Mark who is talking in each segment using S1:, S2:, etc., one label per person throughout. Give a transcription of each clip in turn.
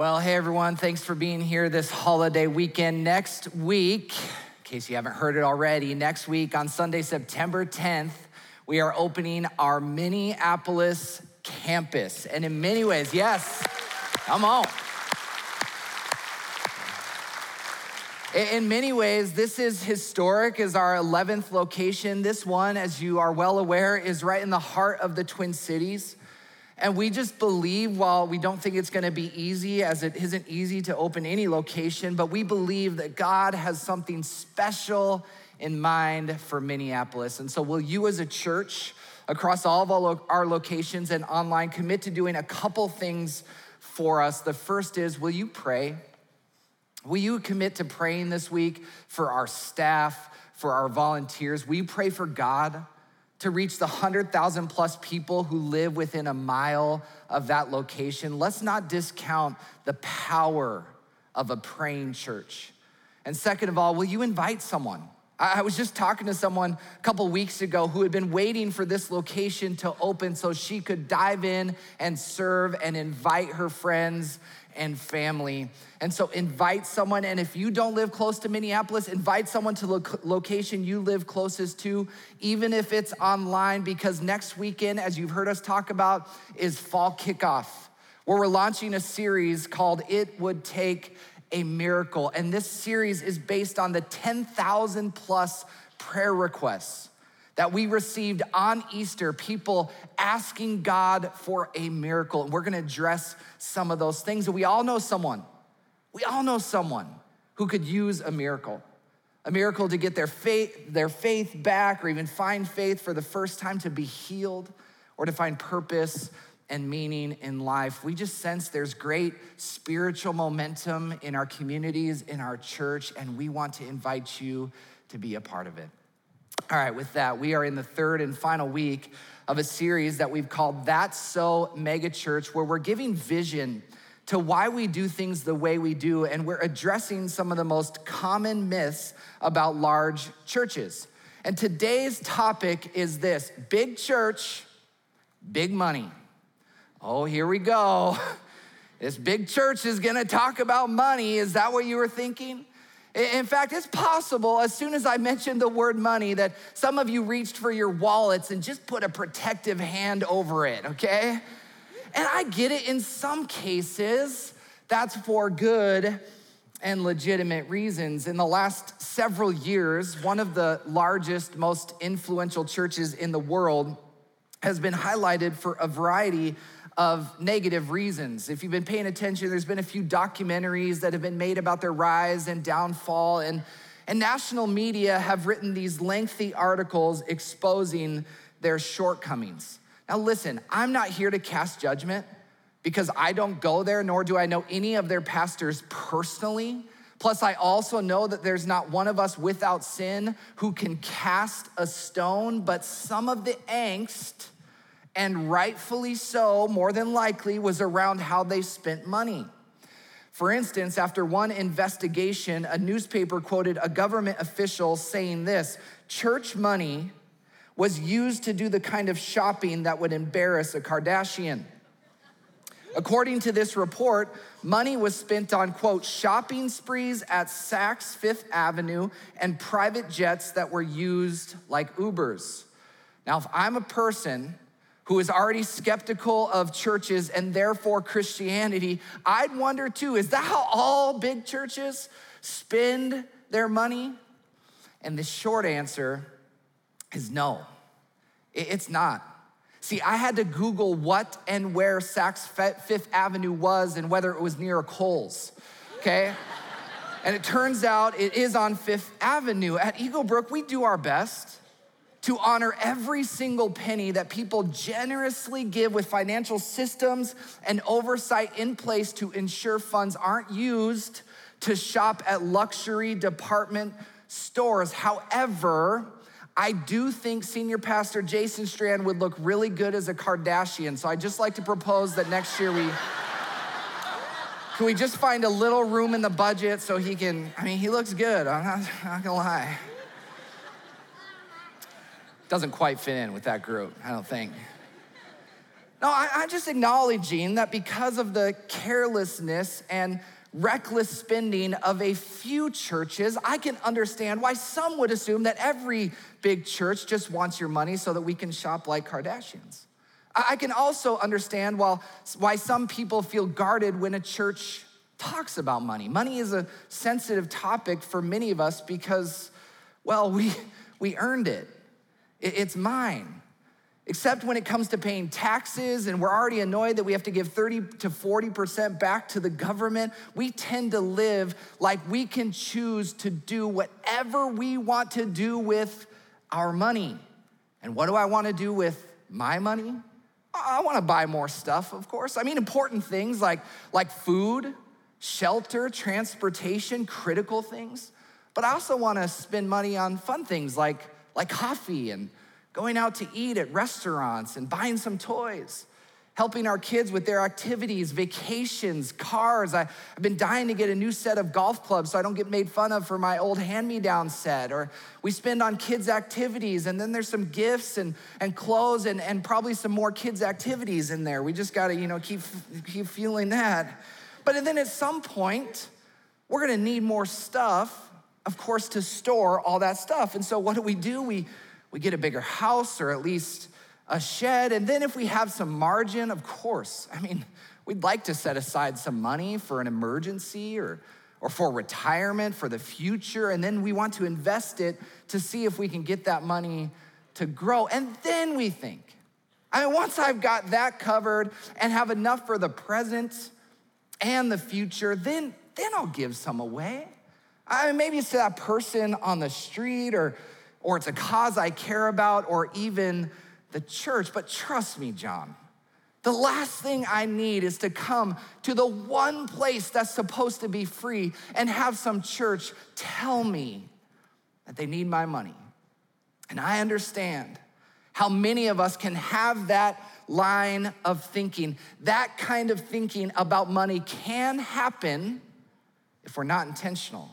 S1: Well, hey everyone, thanks for being here this holiday weekend. Next week, in case you haven't heard it already, next week on Sunday, September 10th, we are opening our Minneapolis campus. And in many ways, yes, come on. In many ways, this is historic as our 11th location. This one, as you are well aware, is right in the heart of the Twin Cities. And we just believe, while we don't think it's gonna be easy, as it isn't easy to open any location, but we believe that God has something special in mind for Minneapolis. And so, will you as a church, across all of our locations and online, commit to doing a couple things for us? The first is, will you pray? Will you commit to praying this week for our staff, for our volunteers? Will you pray for God? To reach the 100,000 plus people who live within a mile of that location, let's not discount the power of a praying church. And second of all, will you invite someone? I was just talking to someone a couple weeks ago who had been waiting for this location to open so she could dive in and serve and invite her friends and family. And so invite someone, and if you don't live close to Minneapolis, invite someone to the location you live closest to, even if it's online, because next weekend, as you've heard us talk about, is fall kickoff, where we're launching a series called It Would Take a Miracle. And this series is based on the 10,000 plus prayer requests that we received on Easter, people asking God for a miracle. And we're gonna address some of those things. We all know someone, we all know someone who could use a miracle. A miracle to get their faith, their faith back, or even find faith for the first time to be healed, or to find purpose and meaning in life. We just sense there's great spiritual momentum in our communities, in our church, and we want to invite you to be a part of it. All right, with that, we are in the third and final week of a series that we've called That's So Mega Church, where we're giving vision to why we do things the way we do, and we're addressing some of the most common myths about large churches. And today's topic is this big church, big money. Oh, here we go. This big church is gonna talk about money. Is that what you were thinking? In fact, it's possible as soon as I mentioned the word money that some of you reached for your wallets and just put a protective hand over it, okay? And I get it in some cases, that's for good and legitimate reasons. In the last several years, one of the largest, most influential churches in the world has been highlighted for a variety of negative reasons. If you've been paying attention, there's been a few documentaries that have been made about their rise and downfall, and, and national media have written these lengthy articles exposing their shortcomings. Now, listen, I'm not here to cast judgment because I don't go there, nor do I know any of their pastors personally. Plus, I also know that there's not one of us without sin who can cast a stone, but some of the angst and rightfully so, more than likely, was around how they spent money. For instance, after one investigation, a newspaper quoted a government official saying this church money was used to do the kind of shopping that would embarrass a Kardashian. According to this report, money was spent on, quote, shopping sprees at Saks Fifth Avenue and private jets that were used like Ubers. Now, if I'm a person who is already skeptical of churches and therefore Christianity, I'd wonder too is that how all big churches spend their money? And the short answer is no, it's not. See, I had to Google what and where Saks Fifth Avenue was and whether it was near a Kohl's, okay? and it turns out it is on Fifth Avenue. At Eaglebrook, we do our best to honor every single penny that people generously give with financial systems and oversight in place to ensure funds aren't used to shop at luxury department stores. However, I do think Senior Pastor Jason Strand would look really good as a Kardashian. So I'd just like to propose that next year we. Can we just find a little room in the budget so he can? I mean, he looks good, I'm not, not gonna lie. Doesn't quite fit in with that group, I don't think. No, I, I'm just acknowledging that because of the carelessness and reckless spending of a few churches, I can understand why some would assume that every big church just wants your money so that we can shop like Kardashians. I can also understand why some people feel guarded when a church talks about money. Money is a sensitive topic for many of us because, well, we, we earned it. It's mine except when it comes to paying taxes and we're already annoyed that we have to give 30 to 40% back to the government. We tend to live like we can choose to do whatever we want to do with our money. And what do I want to do with my money? I want to buy more stuff, of course. I mean, important things like, like food, shelter, transportation, critical things. But I also want to spend money on fun things like, like coffee and going out to eat at restaurants and buying some toys, helping our kids with their activities, vacations, cars. I, have been dying to get a new set of golf clubs so I don't get made fun of for my old hand me down set. Or we spend on kids' activities, and then there's some gifts and, and clothes and, and probably some more kids' activities in there. We just gotta, you know, keep, keep feeling that. But then at some point, we're gonna need more stuff, of course, to store all that stuff. And so what do we do? We we get a bigger house or at least a shed. And then if we have some margin, of course, I mean, we'd like to set aside some money for an emergency or, or for retirement for the future. And then we want to invest it to see if we can get that money to grow. And then we think, I mean, once I've got that covered and have enough for the present and the future, then, then I'll give some away. I mean, maybe it's to that person on the street or or it's a cause I care about, or even the church. But trust me, John, the last thing I need is to come to the one place that's supposed to be free and have some church tell me that they need my money. And I understand how many of us can have that line of thinking. That kind of thinking about money can happen if we're not intentional.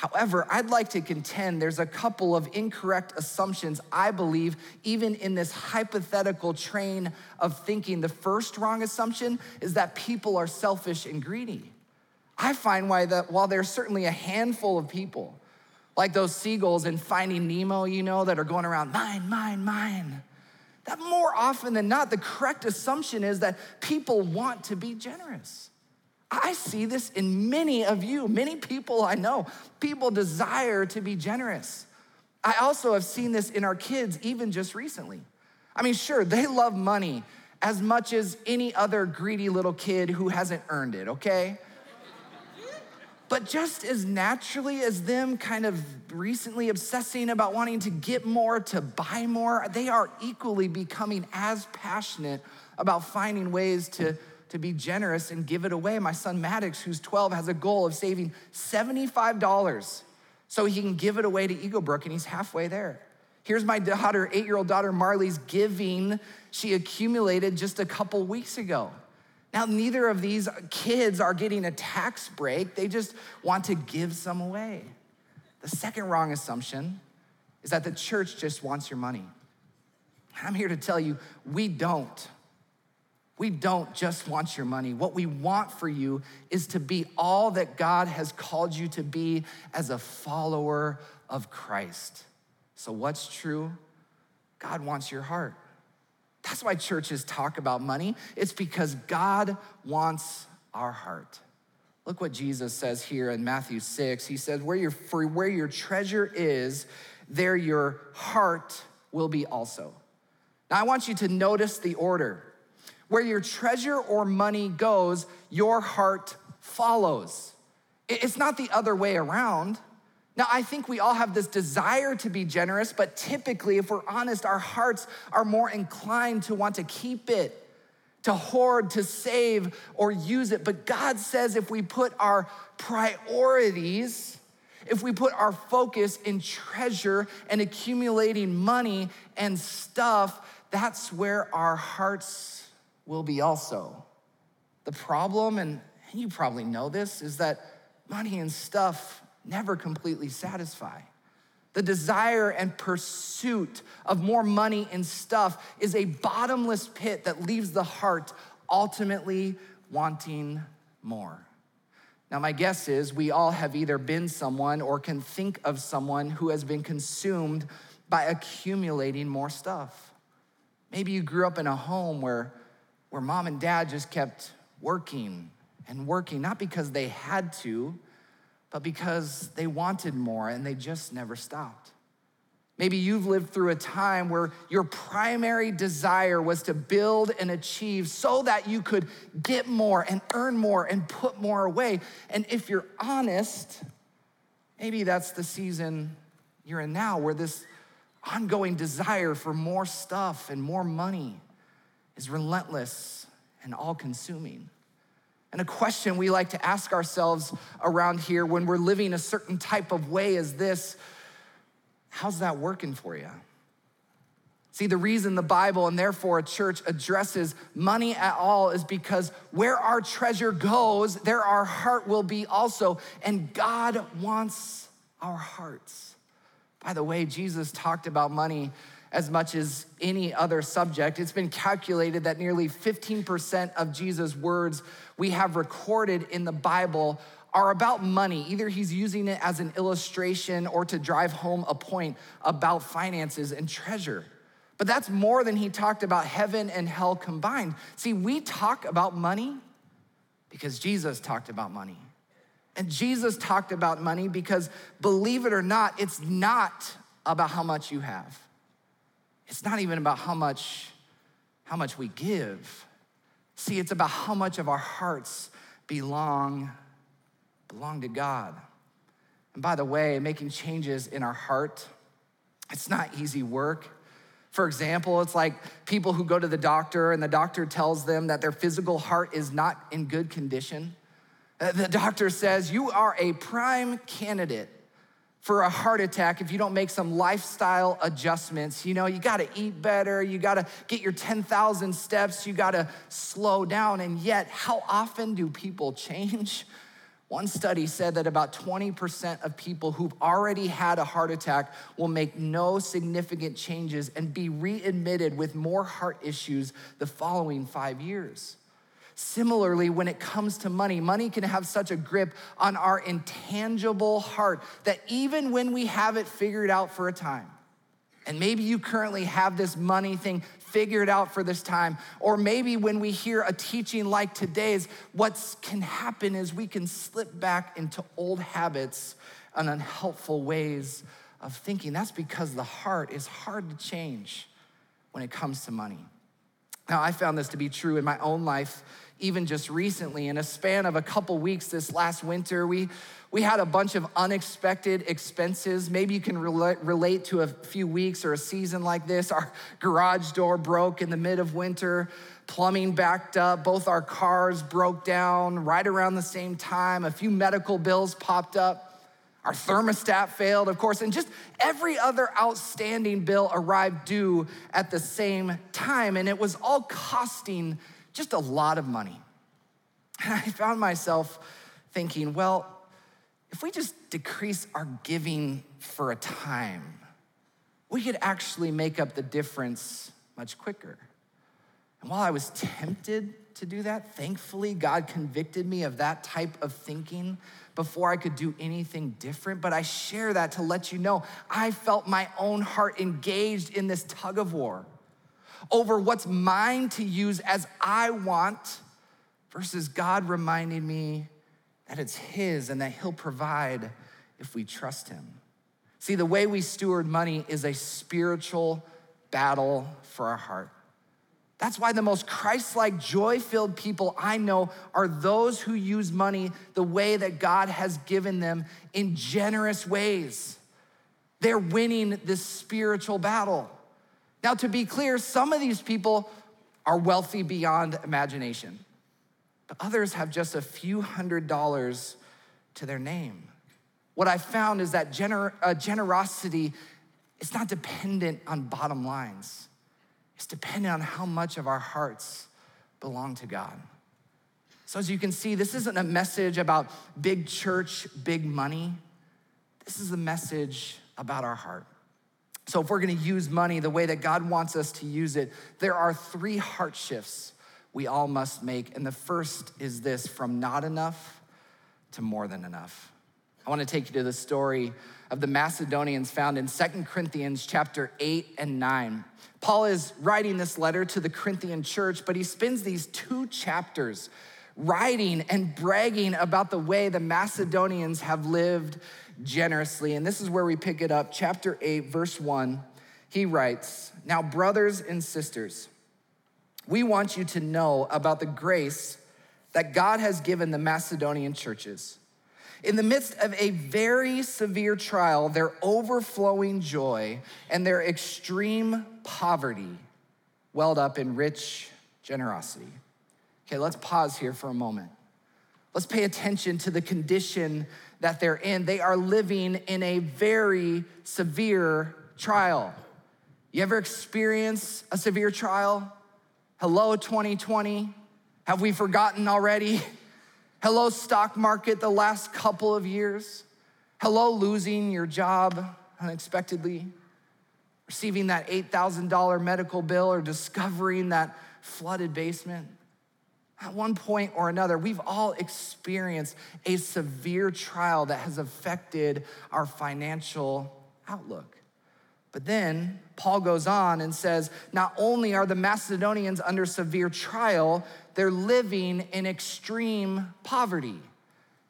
S1: However, I'd like to contend there's a couple of incorrect assumptions, I believe, even in this hypothetical train of thinking. The first wrong assumption is that people are selfish and greedy. I find why that while there's certainly a handful of people, like those seagulls in Finding Nemo, you know, that are going around, mine, mine, mine, that more often than not, the correct assumption is that people want to be generous. I see this in many of you, many people I know. People desire to be generous. I also have seen this in our kids, even just recently. I mean, sure, they love money as much as any other greedy little kid who hasn't earned it, okay? But just as naturally as them kind of recently obsessing about wanting to get more, to buy more, they are equally becoming as passionate about finding ways to to be generous and give it away. My son Maddox, who's 12, has a goal of saving $75 so he can give it away to Eaglebrook, and he's halfway there. Here's my daughter, eight year old daughter Marley's giving she accumulated just a couple weeks ago. Now, neither of these kids are getting a tax break, they just want to give some away. The second wrong assumption is that the church just wants your money. I'm here to tell you, we don't. We don't just want your money. What we want for you is to be all that God has called you to be as a follower of Christ. So, what's true? God wants your heart. That's why churches talk about money. It's because God wants our heart. Look what Jesus says here in Matthew 6. He says, where your, For where your treasure is, there your heart will be also. Now, I want you to notice the order. Where your treasure or money goes, your heart follows. It's not the other way around. Now, I think we all have this desire to be generous, but typically, if we're honest, our hearts are more inclined to want to keep it, to hoard, to save, or use it. But God says if we put our priorities, if we put our focus in treasure and accumulating money and stuff, that's where our hearts will be also. The problem, and you probably know this, is that money and stuff never completely satisfy. The desire and pursuit of more money and stuff is a bottomless pit that leaves the heart ultimately wanting more. Now, my guess is we all have either been someone or can think of someone who has been consumed by accumulating more stuff. Maybe you grew up in a home where, where mom and dad just kept working and working, not because they had to, but because they wanted more and they just never stopped. Maybe you've lived through a time where your primary desire was to build and achieve so that you could get more and earn more and put more away. And if you're honest, maybe that's the season you're in now where this ongoing desire for more stuff and more money is relentless and all consuming. And a question we like to ask ourselves around here when we're living a certain type of way is this How's that working for you? See, the reason the Bible and therefore a church addresses money at all is because where our treasure goes, there our heart will be also. And God wants our hearts. By the way, Jesus talked about money as much as any other subject. It's been calculated that nearly 15% of Jesus' words we have recorded in the Bible are about money. Either he's using it as an illustration or to drive home a point about finances and treasure. But that's more than he talked about heaven and hell combined. See, we talk about money because Jesus talked about money. And Jesus talked about money because, believe it or not, it's not about how much you have. It's not even about how much, how much we give. See, it's about how much of our hearts belong belong to God. And by the way, making changes in our heart, it's not easy work. For example, it's like people who go to the doctor and the doctor tells them that their physical heart is not in good condition. Uh, the doctor says, You are a prime candidate for a heart attack if you don't make some lifestyle adjustments. You know, you gotta eat better, you gotta get your 10,000 steps, you gotta slow down. And yet, how often do people change? One study said that about 20% of people who've already had a heart attack will make no significant changes and be readmitted with more heart issues the following five years. Similarly, when it comes to money, money can have such a grip on our intangible heart that even when we have it figured out for a time, and maybe you currently have this money thing figured out for this time. Or maybe when we hear a teaching like today's, what can happen is we can slip back into old habits and unhelpful ways of thinking. That's because the heart is hard to change when it comes to money. Now, I found this to be true in my own life, even just recently. In a span of a couple weeks this last winter, we we had a bunch of unexpected expenses. Maybe you can relate to a few weeks or a season like this. Our garage door broke in the mid of winter, plumbing backed up, both our cars broke down right around the same time, a few medical bills popped up. Our thermostat failed, of course, and just every other outstanding bill arrived due at the same time. And it was all costing just a lot of money. And I found myself thinking, well, if we just decrease our giving for a time, we could actually make up the difference much quicker. And while I was tempted to do that, thankfully, God convicted me of that type of thinking before I could do anything different. But I share that to let you know I felt my own heart engaged in this tug of war over what's mine to use as I want versus God reminding me that it's His and that He'll provide if we trust Him. See, the way we steward money is a spiritual battle for our heart. That's why the most Christ like, joy filled people I know are those who use money the way that God has given them in generous ways. They're winning this spiritual battle. Now, to be clear, some of these people are wealthy beyond imagination but others have just a few hundred dollars to their name. What I found is that gener- uh, generosity is not dependent on bottom lines. It's dependent on how much of our hearts belong to God. So, as you can see, this isn't a message about big church, big money. This is a message about our heart. So, if we're gonna use money the way that God wants us to use it, there are three heart shifts we all must make. And the first is this from not enough to more than enough. I wanna take you to the story of the Macedonians found in Second Corinthians chapter 8 and 9. Paul is writing this letter to the Corinthian church, but he spends these two chapters writing and bragging about the way the Macedonians have lived generously. And this is where we pick it up. Chapter 8, verse 1, he writes Now, brothers and sisters, we want you to know about the grace that God has given the Macedonian churches. In the midst of a very severe trial, their overflowing joy and their extreme poverty welled up in rich generosity. Okay, let's pause here for a moment. Let's pay attention to the condition that they're in. They are living in a very severe trial. You ever experience a severe trial? Hello, 2020. Have we forgotten already? Hello, stock market, the last couple of years. Hello, losing your job unexpectedly, receiving that $8,000 medical bill, or discovering that flooded basement. At one point or another, we've all experienced a severe trial that has affected our financial outlook. But then Paul goes on and says, not only are the Macedonians under severe trial, they're living in extreme poverty.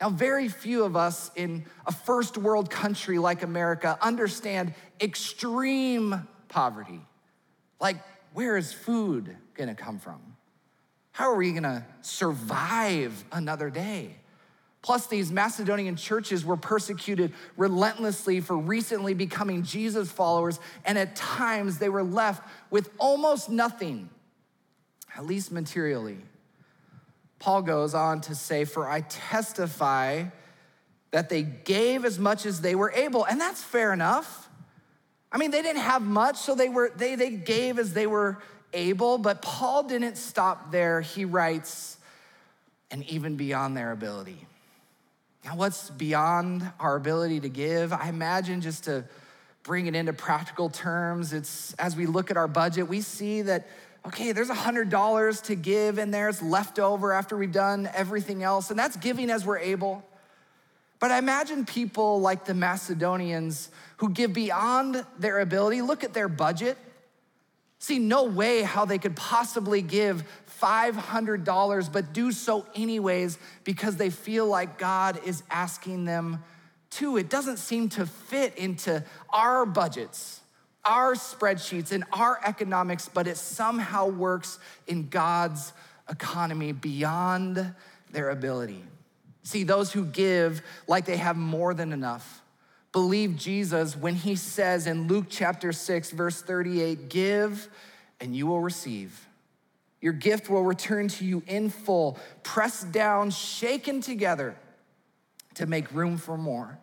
S1: Now, very few of us in a first world country like America understand extreme poverty. Like, where is food gonna come from? How are we gonna survive another day? Plus, these Macedonian churches were persecuted relentlessly for recently becoming Jesus followers, and at times they were left with almost nothing, at least materially. Paul goes on to say, For I testify that they gave as much as they were able, and that's fair enough. I mean, they didn't have much, so they, were, they, they gave as they were able, but Paul didn't stop there. He writes, and even beyond their ability. Now, what's beyond our ability to give? I imagine just to bring it into practical terms, it's as we look at our budget, we see that, okay, there's $100 to give and there's leftover after we've done everything else, and that's giving as we're able. But I imagine people like the Macedonians who give beyond their ability, look at their budget, see no way how they could possibly give $500, but do so anyways because they feel like God is asking them to. It doesn't seem to fit into our budgets, our spreadsheets, and our economics, but it somehow works in God's economy beyond their ability. See, those who give like they have more than enough believe Jesus when he says in Luke chapter 6, verse 38, give and you will receive your gift will return to you in full, pressed down, shaken together to make room for more,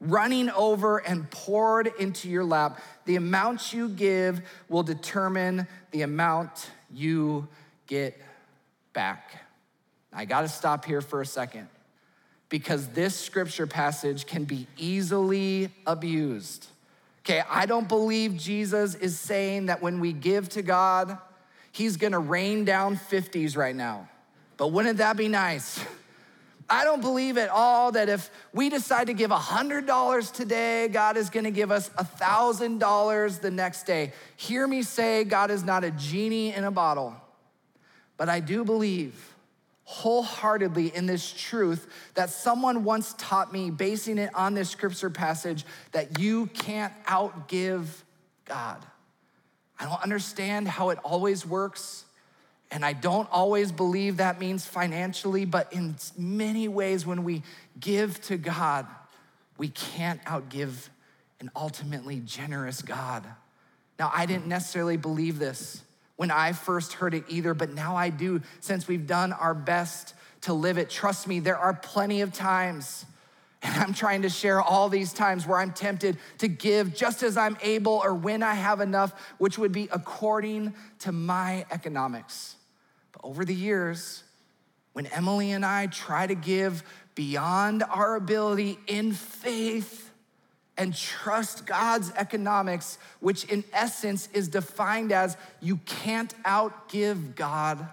S1: running over and poured into your lap. The amount you give will determine the amount you get back. I got to stop here for a second because this scripture passage can be easily abused. Okay, I don't believe Jesus is saying that when we give to God, He's gonna rain down 50s right now. But wouldn't that be nice? I don't believe at all that if we decide to give $100 today, God is gonna give us $1,000 the next day. Hear me say, God is not a genie in a bottle. But I do believe wholeheartedly in this truth that someone once taught me, basing it on this scripture passage, that you can't outgive God. I don't understand how it always works. And I don't always believe that means financially, but in many ways, when we give to God, we can't outgive an ultimately generous God. Now, I didn't necessarily believe this when I first heard it either, but now I do since we've done our best to live it. Trust me, there are plenty of times and I'm trying to share all these times where I'm tempted to give just as I'm able or when I have enough, which would be according to my economics. But over the years, when Emily and I try to give beyond our ability in faith, and trust God's economics, which in essence is defined as you can't outgive God.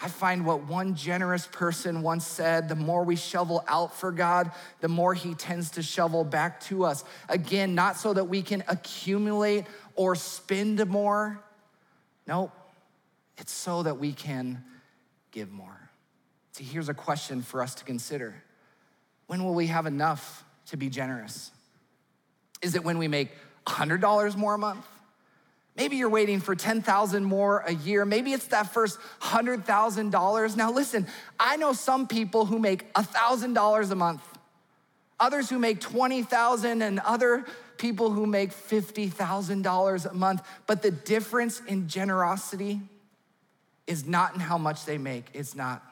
S1: I find what one generous person once said the more we shovel out for God, the more He tends to shovel back to us. Again, not so that we can accumulate or spend more. Nope, it's so that we can give more. See, here's a question for us to consider When will we have enough to be generous? Is it when we make $100 more a month? Maybe you're waiting for 10,000 more a year. Maybe it's that first $100,000. Now listen, I know some people who make $1,000 a month. Others who make 20,000 and other people who make $50,000 a month. But the difference in generosity is not in how much they make. It's not.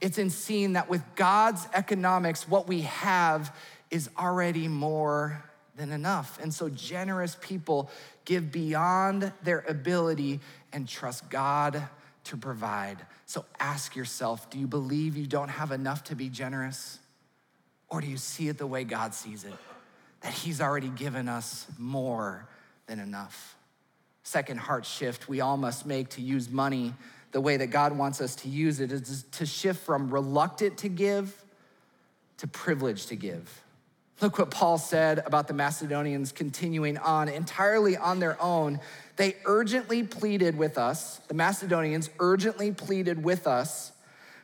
S1: It's in seeing that with God's economics, what we have is already more than enough. And so generous people give beyond their ability and trust God to provide. So ask yourself do you believe you don't have enough to be generous? Or do you see it the way God sees it? That He's already given us more than enough. Second heart shift we all must make to use money the way that God wants us to use it is to shift from reluctant to give to privileged to give. Look what Paul said about the Macedonians continuing on entirely on their own. They urgently pleaded with us, the Macedonians urgently pleaded with us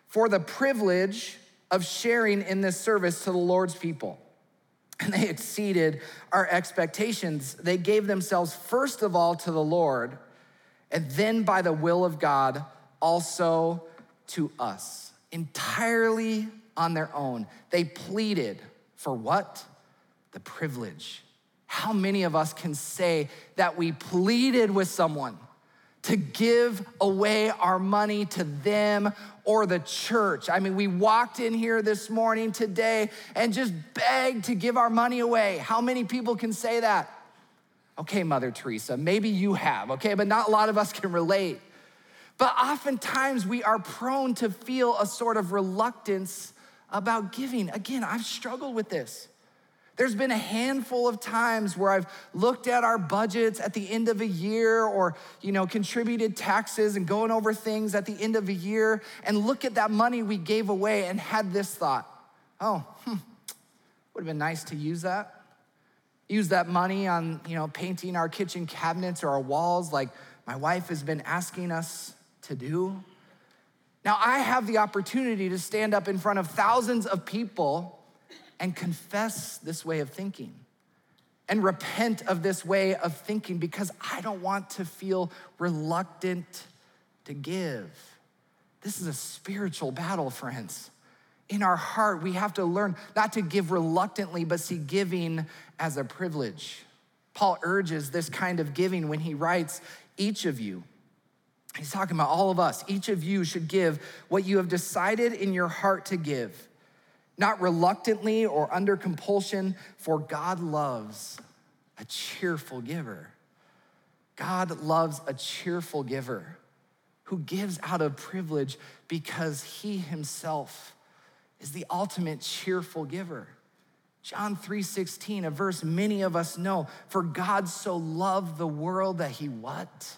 S1: for the privilege of sharing in this service to the Lord's people. And they exceeded our expectations. They gave themselves first of all to the Lord, and then by the will of God, also to us, entirely on their own. They pleaded for what? The privilege. How many of us can say that we pleaded with someone to give away our money to them or the church? I mean, we walked in here this morning today and just begged to give our money away. How many people can say that? Okay, Mother Teresa, maybe you have, okay, but not a lot of us can relate. But oftentimes we are prone to feel a sort of reluctance about giving. Again, I've struggled with this. There's been a handful of times where I've looked at our budgets at the end of a year or, you know, contributed taxes and going over things at the end of a year and look at that money we gave away and had this thought oh, hmm, would have been nice to use that. Use that money on, you know, painting our kitchen cabinets or our walls like my wife has been asking us to do. Now, I have the opportunity to stand up in front of thousands of people and confess this way of thinking and repent of this way of thinking because I don't want to feel reluctant to give. This is a spiritual battle, friends. In our heart, we have to learn not to give reluctantly, but see giving as a privilege. Paul urges this kind of giving when he writes, Each of you, He's talking about all of us. Each of you should give what you have decided in your heart to give, not reluctantly or under compulsion, for God loves a cheerful giver. God loves a cheerful giver who gives out of privilege because he himself is the ultimate cheerful giver. John 3:16, a verse many of us know, for God so loved the world that he what?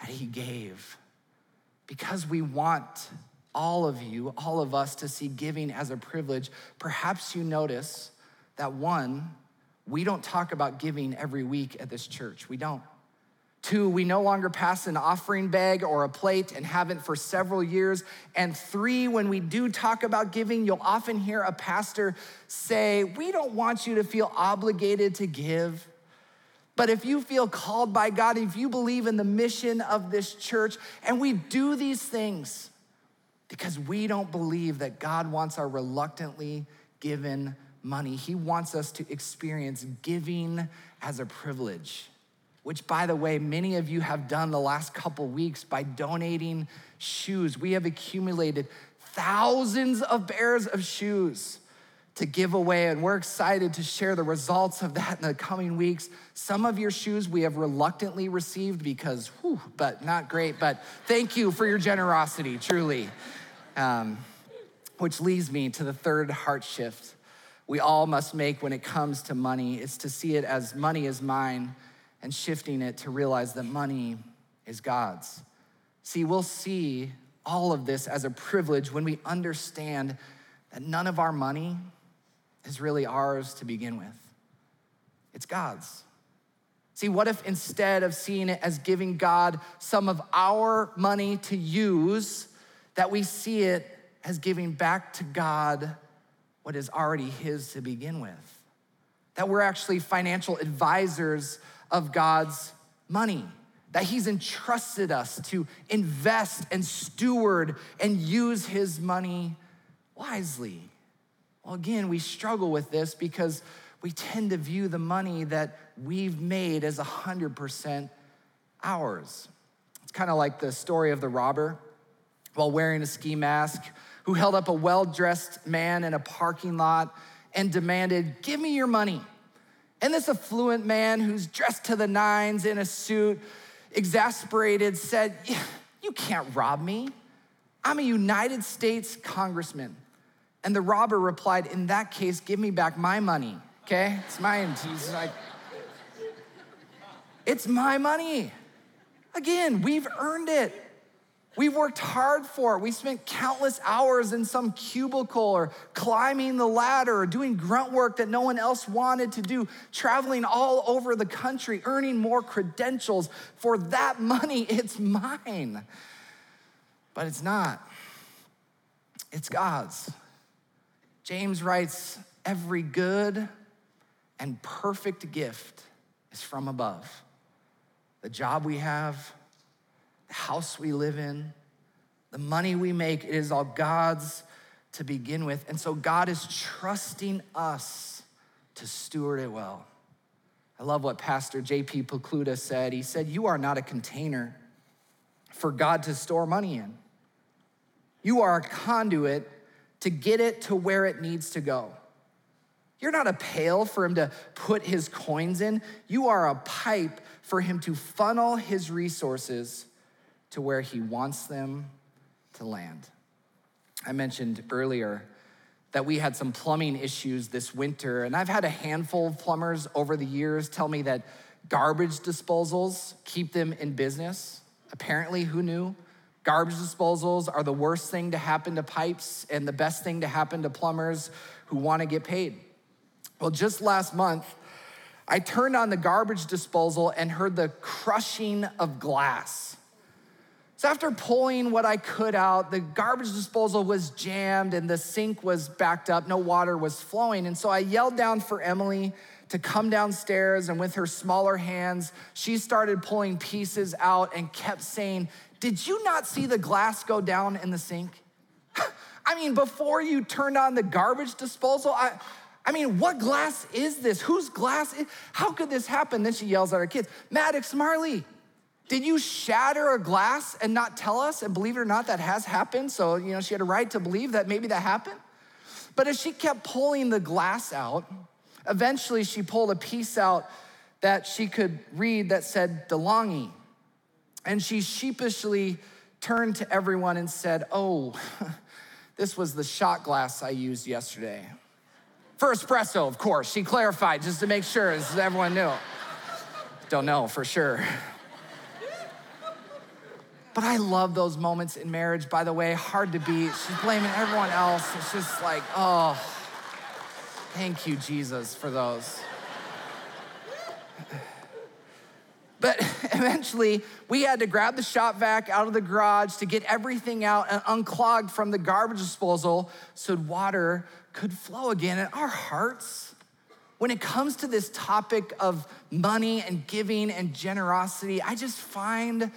S1: That he gave. Because we want all of you, all of us, to see giving as a privilege, perhaps you notice that one, we don't talk about giving every week at this church. We don't. Two, we no longer pass an offering bag or a plate and haven't for several years. And three, when we do talk about giving, you'll often hear a pastor say, We don't want you to feel obligated to give. But if you feel called by God, if you believe in the mission of this church, and we do these things because we don't believe that God wants our reluctantly given money, He wants us to experience giving as a privilege, which, by the way, many of you have done the last couple weeks by donating shoes. We have accumulated thousands of pairs of shoes to give away, and we're excited to share the results of that in the coming weeks. Some of your shoes we have reluctantly received because, whew, but not great, but thank you for your generosity, truly. Um, which leads me to the third heart shift. we all must make when it comes to money is to see it as money is mine and shifting it to realize that money is God's. See, we'll see all of this as a privilege when we understand that none of our money is really ours to begin with, it's God's. See, what if instead of seeing it as giving God some of our money to use, that we see it as giving back to God what is already His to begin with? That we're actually financial advisors of God's money, that He's entrusted us to invest and steward and use His money wisely. Well, again, we struggle with this because we tend to view the money that we've made as 100% ours. It's kind of like the story of the robber while wearing a ski mask who held up a well dressed man in a parking lot and demanded, Give me your money. And this affluent man who's dressed to the nines in a suit, exasperated, said, You can't rob me. I'm a United States congressman. And the robber replied, In that case, give me back my money, okay? It's mine. He's like, It's my money. Again, we've earned it. We've worked hard for it. We spent countless hours in some cubicle or climbing the ladder or doing grunt work that no one else wanted to do, traveling all over the country, earning more credentials. For that money, it's mine. But it's not, it's God's. James writes, Every good and perfect gift is from above. The job we have, the house we live in, the money we make, it is all God's to begin with. And so God is trusting us to steward it well. I love what Pastor J.P. Pokluda said. He said, You are not a container for God to store money in. You are a conduit to get it to where it needs to go. You're not a pail for him to put his coins in. You are a pipe for him to funnel his resources to where he wants them to land. I mentioned earlier that we had some plumbing issues this winter, and I've had a handful of plumbers over the years tell me that garbage disposals keep them in business. Apparently, who knew? Garbage disposals are the worst thing to happen to pipes and the best thing to happen to plumbers who want to get paid. Well, just last month, I turned on the garbage disposal and heard the crushing of glass. So, after pulling what I could out, the garbage disposal was jammed and the sink was backed up, no water was flowing. And so I yelled down for Emily to come downstairs, and with her smaller hands, she started pulling pieces out and kept saying, did you not see the glass go down in the sink? I mean, before you turned on the garbage disposal, I, I mean, what glass is this? Whose glass? Is, how could this happen? Then she yells at her kids, Maddox Marley, did you shatter a glass and not tell us? And believe it or not, that has happened. So, you know, she had a right to believe that maybe that happened. But as she kept pulling the glass out, eventually she pulled a piece out that she could read that said DeLonghi. And she sheepishly turned to everyone and said, Oh, this was the shot glass I used yesterday. For espresso, of course. She clarified just to make sure everyone knew. Don't know for sure. But I love those moments in marriage, by the way, hard to beat. She's blaming everyone else. It's just like, oh, thank you, Jesus, for those. But eventually, we had to grab the shop vac out of the garage to get everything out and unclogged from the garbage disposal so water could flow again. And our hearts, when it comes to this topic of money and giving and generosity, I just find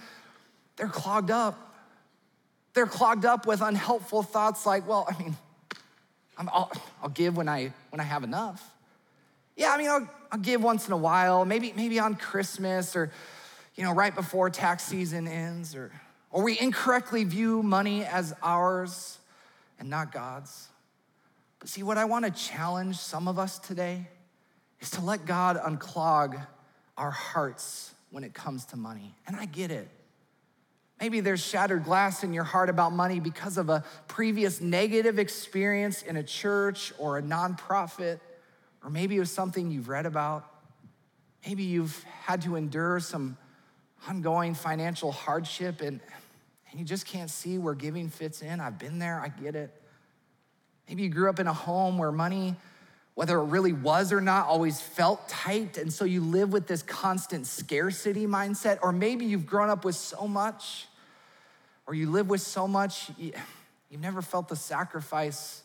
S1: they're clogged up. They're clogged up with unhelpful thoughts like, well, I mean, i will I'll give when I, when I have enough. Yeah, I mean, I'll, I'll give once in a while, maybe, maybe on Christmas or, you know, right before tax season ends, or, or we incorrectly view money as ours and not God's. But see, what I want to challenge some of us today is to let God unclog our hearts when it comes to money. And I get it. Maybe there's shattered glass in your heart about money because of a previous negative experience in a church or a nonprofit, or maybe it was something you've read about. Maybe you've had to endure some ongoing financial hardship and, and you just can't see where giving fits in. I've been there, I get it. Maybe you grew up in a home where money, whether it really was or not, always felt tight. And so you live with this constant scarcity mindset. Or maybe you've grown up with so much or you live with so much, you've never felt the sacrifice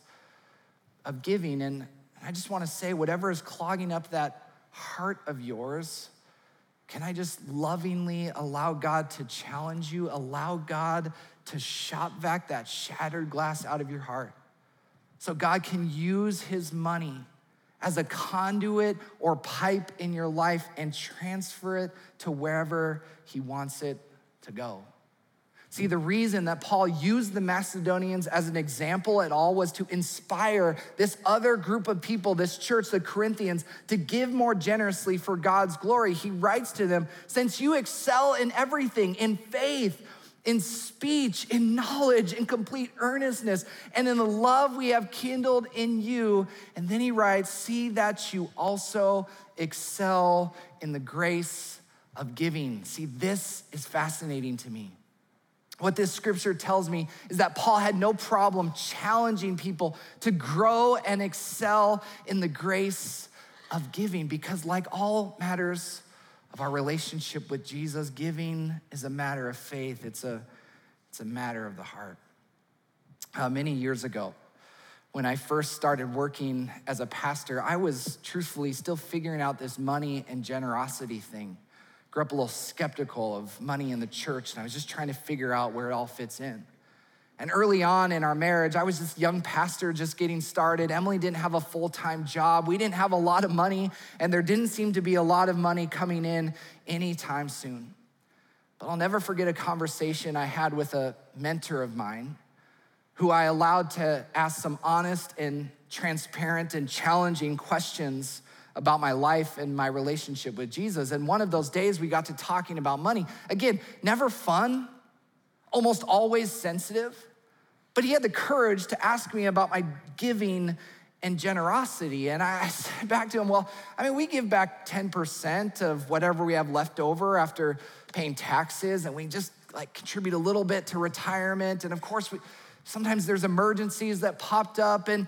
S1: of giving. And I just want to say, whatever is clogging up that heart of yours, can I just lovingly allow God to challenge you? Allow God to shop vac that shattered glass out of your heart. So God can use his money as a conduit or pipe in your life and transfer it to wherever he wants it to go. See, the reason that Paul used the Macedonians as an example at all was to inspire this other group of people, this church, the Corinthians, to give more generously for God's glory. He writes to them, since you excel in everything, in faith, in speech, in knowledge, in complete earnestness, and in the love we have kindled in you. And then he writes, see that you also excel in the grace of giving. See, this is fascinating to me. What this scripture tells me is that Paul had no problem challenging people to grow and excel in the grace of giving because, like all matters of our relationship with Jesus, giving is a matter of faith, it's a, it's a matter of the heart. Uh, many years ago, when I first started working as a pastor, I was truthfully still figuring out this money and generosity thing grew up a little skeptical of money in the church, and I was just trying to figure out where it all fits in. And early on in our marriage, I was this young pastor just getting started. Emily didn't have a full time job. We didn't have a lot of money, and there didn't seem to be a lot of money coming in anytime soon. But I'll never forget a conversation I had with a mentor of mine who I allowed to ask some honest and transparent and challenging questions about my life and my relationship with Jesus. And one of those days we got to talking about money. Again, never fun, almost always sensitive, but he had the courage to ask me about my giving and generosity. And I said back to him, Well, I mean, we give back 10% of whatever we have left over after paying taxes, and we just like contribute a little bit to retirement. And of course, we, sometimes there's emergencies that popped up, and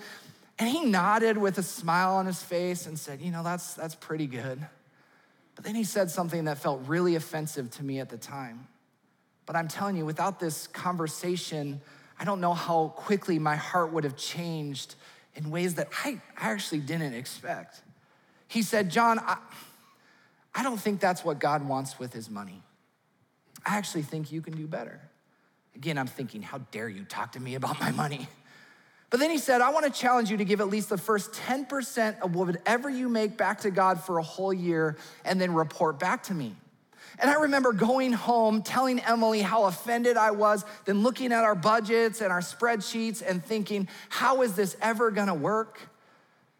S1: and he nodded with a smile on his face and said, You know, that's, that's pretty good. But then he said something that felt really offensive to me at the time. But I'm telling you, without this conversation, I don't know how quickly my heart would have changed in ways that I, I actually didn't expect. He said, John, I, I don't think that's what God wants with his money. I actually think you can do better. Again, I'm thinking, how dare you talk to me about my money? But then he said, I want to challenge you to give at least the first 10% of whatever you make back to God for a whole year and then report back to me. And I remember going home, telling Emily how offended I was, then looking at our budgets and our spreadsheets and thinking, how is this ever gonna work?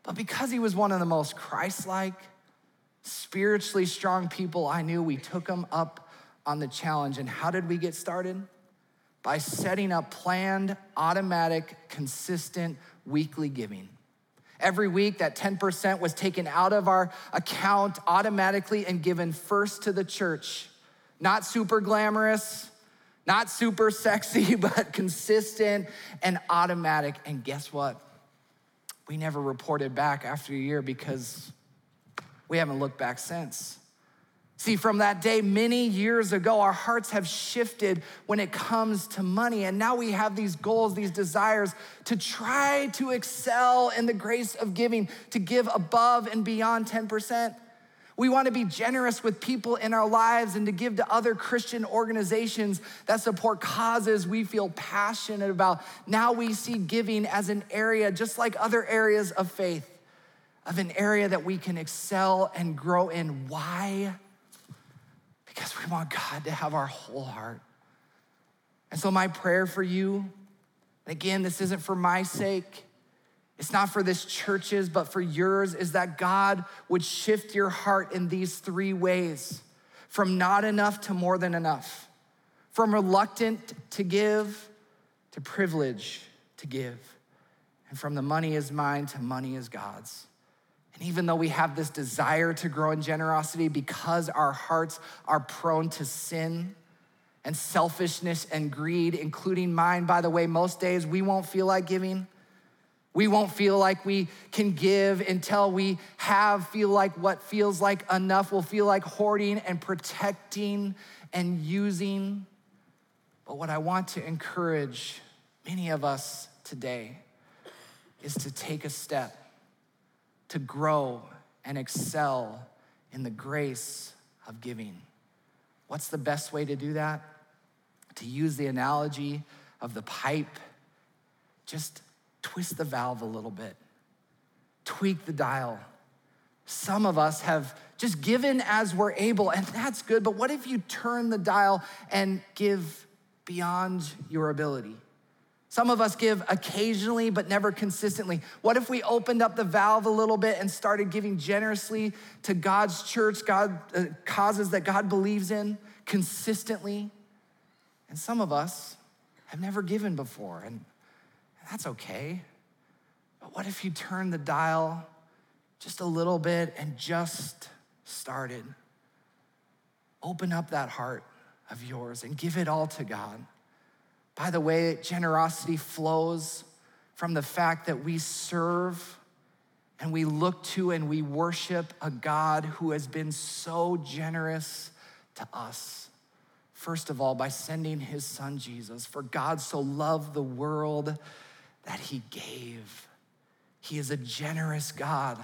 S1: But because he was one of the most Christ like, spiritually strong people I knew, we took him up on the challenge. And how did we get started? By setting up planned, automatic, consistent weekly giving. Every week, that 10% was taken out of our account automatically and given first to the church. Not super glamorous, not super sexy, but consistent and automatic. And guess what? We never reported back after a year because we haven't looked back since. See, from that day many years ago, our hearts have shifted when it comes to money. And now we have these goals, these desires to try to excel in the grace of giving, to give above and beyond 10%. We want to be generous with people in our lives and to give to other Christian organizations that support causes we feel passionate about. Now we see giving as an area, just like other areas of faith, of an area that we can excel and grow in. Why? Because we want God to have our whole heart. And so, my prayer for you, again, this isn't for my sake, it's not for this church's, but for yours, is that God would shift your heart in these three ways from not enough to more than enough, from reluctant to give to privilege to give, and from the money is mine to money is God's. And even though we have this desire to grow in generosity because our hearts are prone to sin and selfishness and greed, including mine, by the way, most days we won't feel like giving. We won't feel like we can give until we have, feel like what feels like enough. We'll feel like hoarding and protecting and using. But what I want to encourage many of us today is to take a step, to grow and excel in the grace of giving. What's the best way to do that? To use the analogy of the pipe, just twist the valve a little bit, tweak the dial. Some of us have just given as we're able, and that's good, but what if you turn the dial and give beyond your ability? Some of us give occasionally, but never consistently. What if we opened up the valve a little bit and started giving generously to God's church, God, uh, causes that God believes in consistently? And some of us have never given before, and that's okay. But what if you turn the dial just a little bit and just started? Open up that heart of yours and give it all to God. By the way, generosity flows from the fact that we serve and we look to and we worship a God who has been so generous to us. First of all, by sending his son Jesus. For God so loved the world that he gave. He is a generous God.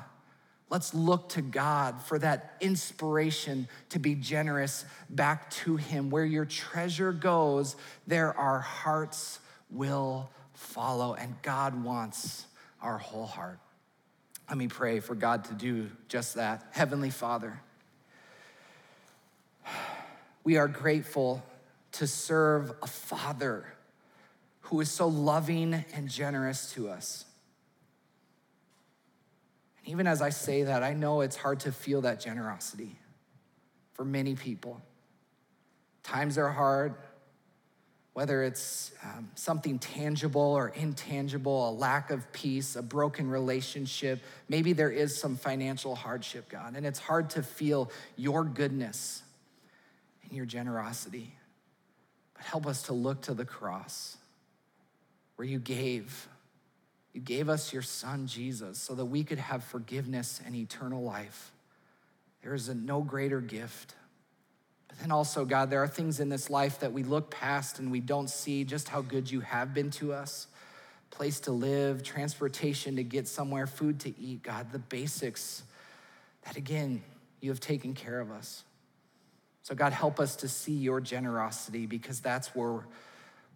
S1: Let's look to God for that inspiration to be generous back to Him. Where your treasure goes, there our hearts will follow. And God wants our whole heart. Let me pray for God to do just that. Heavenly Father, we are grateful to serve a Father who is so loving and generous to us. And even as I say that, I know it's hard to feel that generosity for many people. Times are hard, whether it's um, something tangible or intangible, a lack of peace, a broken relationship. Maybe there is some financial hardship, God, and it's hard to feel your goodness and your generosity. But help us to look to the cross where you gave. You gave us your son, Jesus, so that we could have forgiveness and eternal life. There is a no greater gift. But then also, God, there are things in this life that we look past and we don't see just how good you have been to us place to live, transportation to get somewhere, food to eat, God, the basics that, again, you have taken care of us. So, God, help us to see your generosity because that's where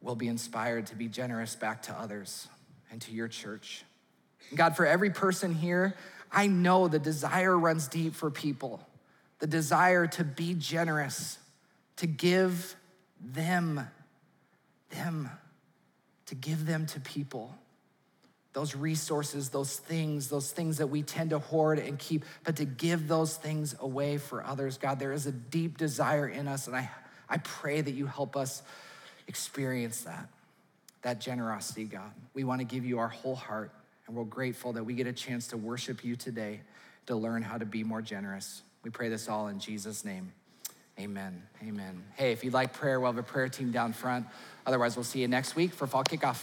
S1: we'll be inspired to be generous back to others and to your church. God, for every person here, I know the desire runs deep for people the desire to be generous, to give them, them, to give them to people. Those resources, those things, those things that we tend to hoard and keep, but to give those things away for others. God, there is a deep desire in us, and I, I pray that you help us experience that, that generosity, God. We want to give you our whole heart, and we're grateful that we get a chance to worship you today to learn how to be more generous. We pray this all in Jesus' name. Amen. Amen. Hey, if you'd like prayer, we'll have a prayer team down front. Otherwise, we'll see you next week for fall kickoff.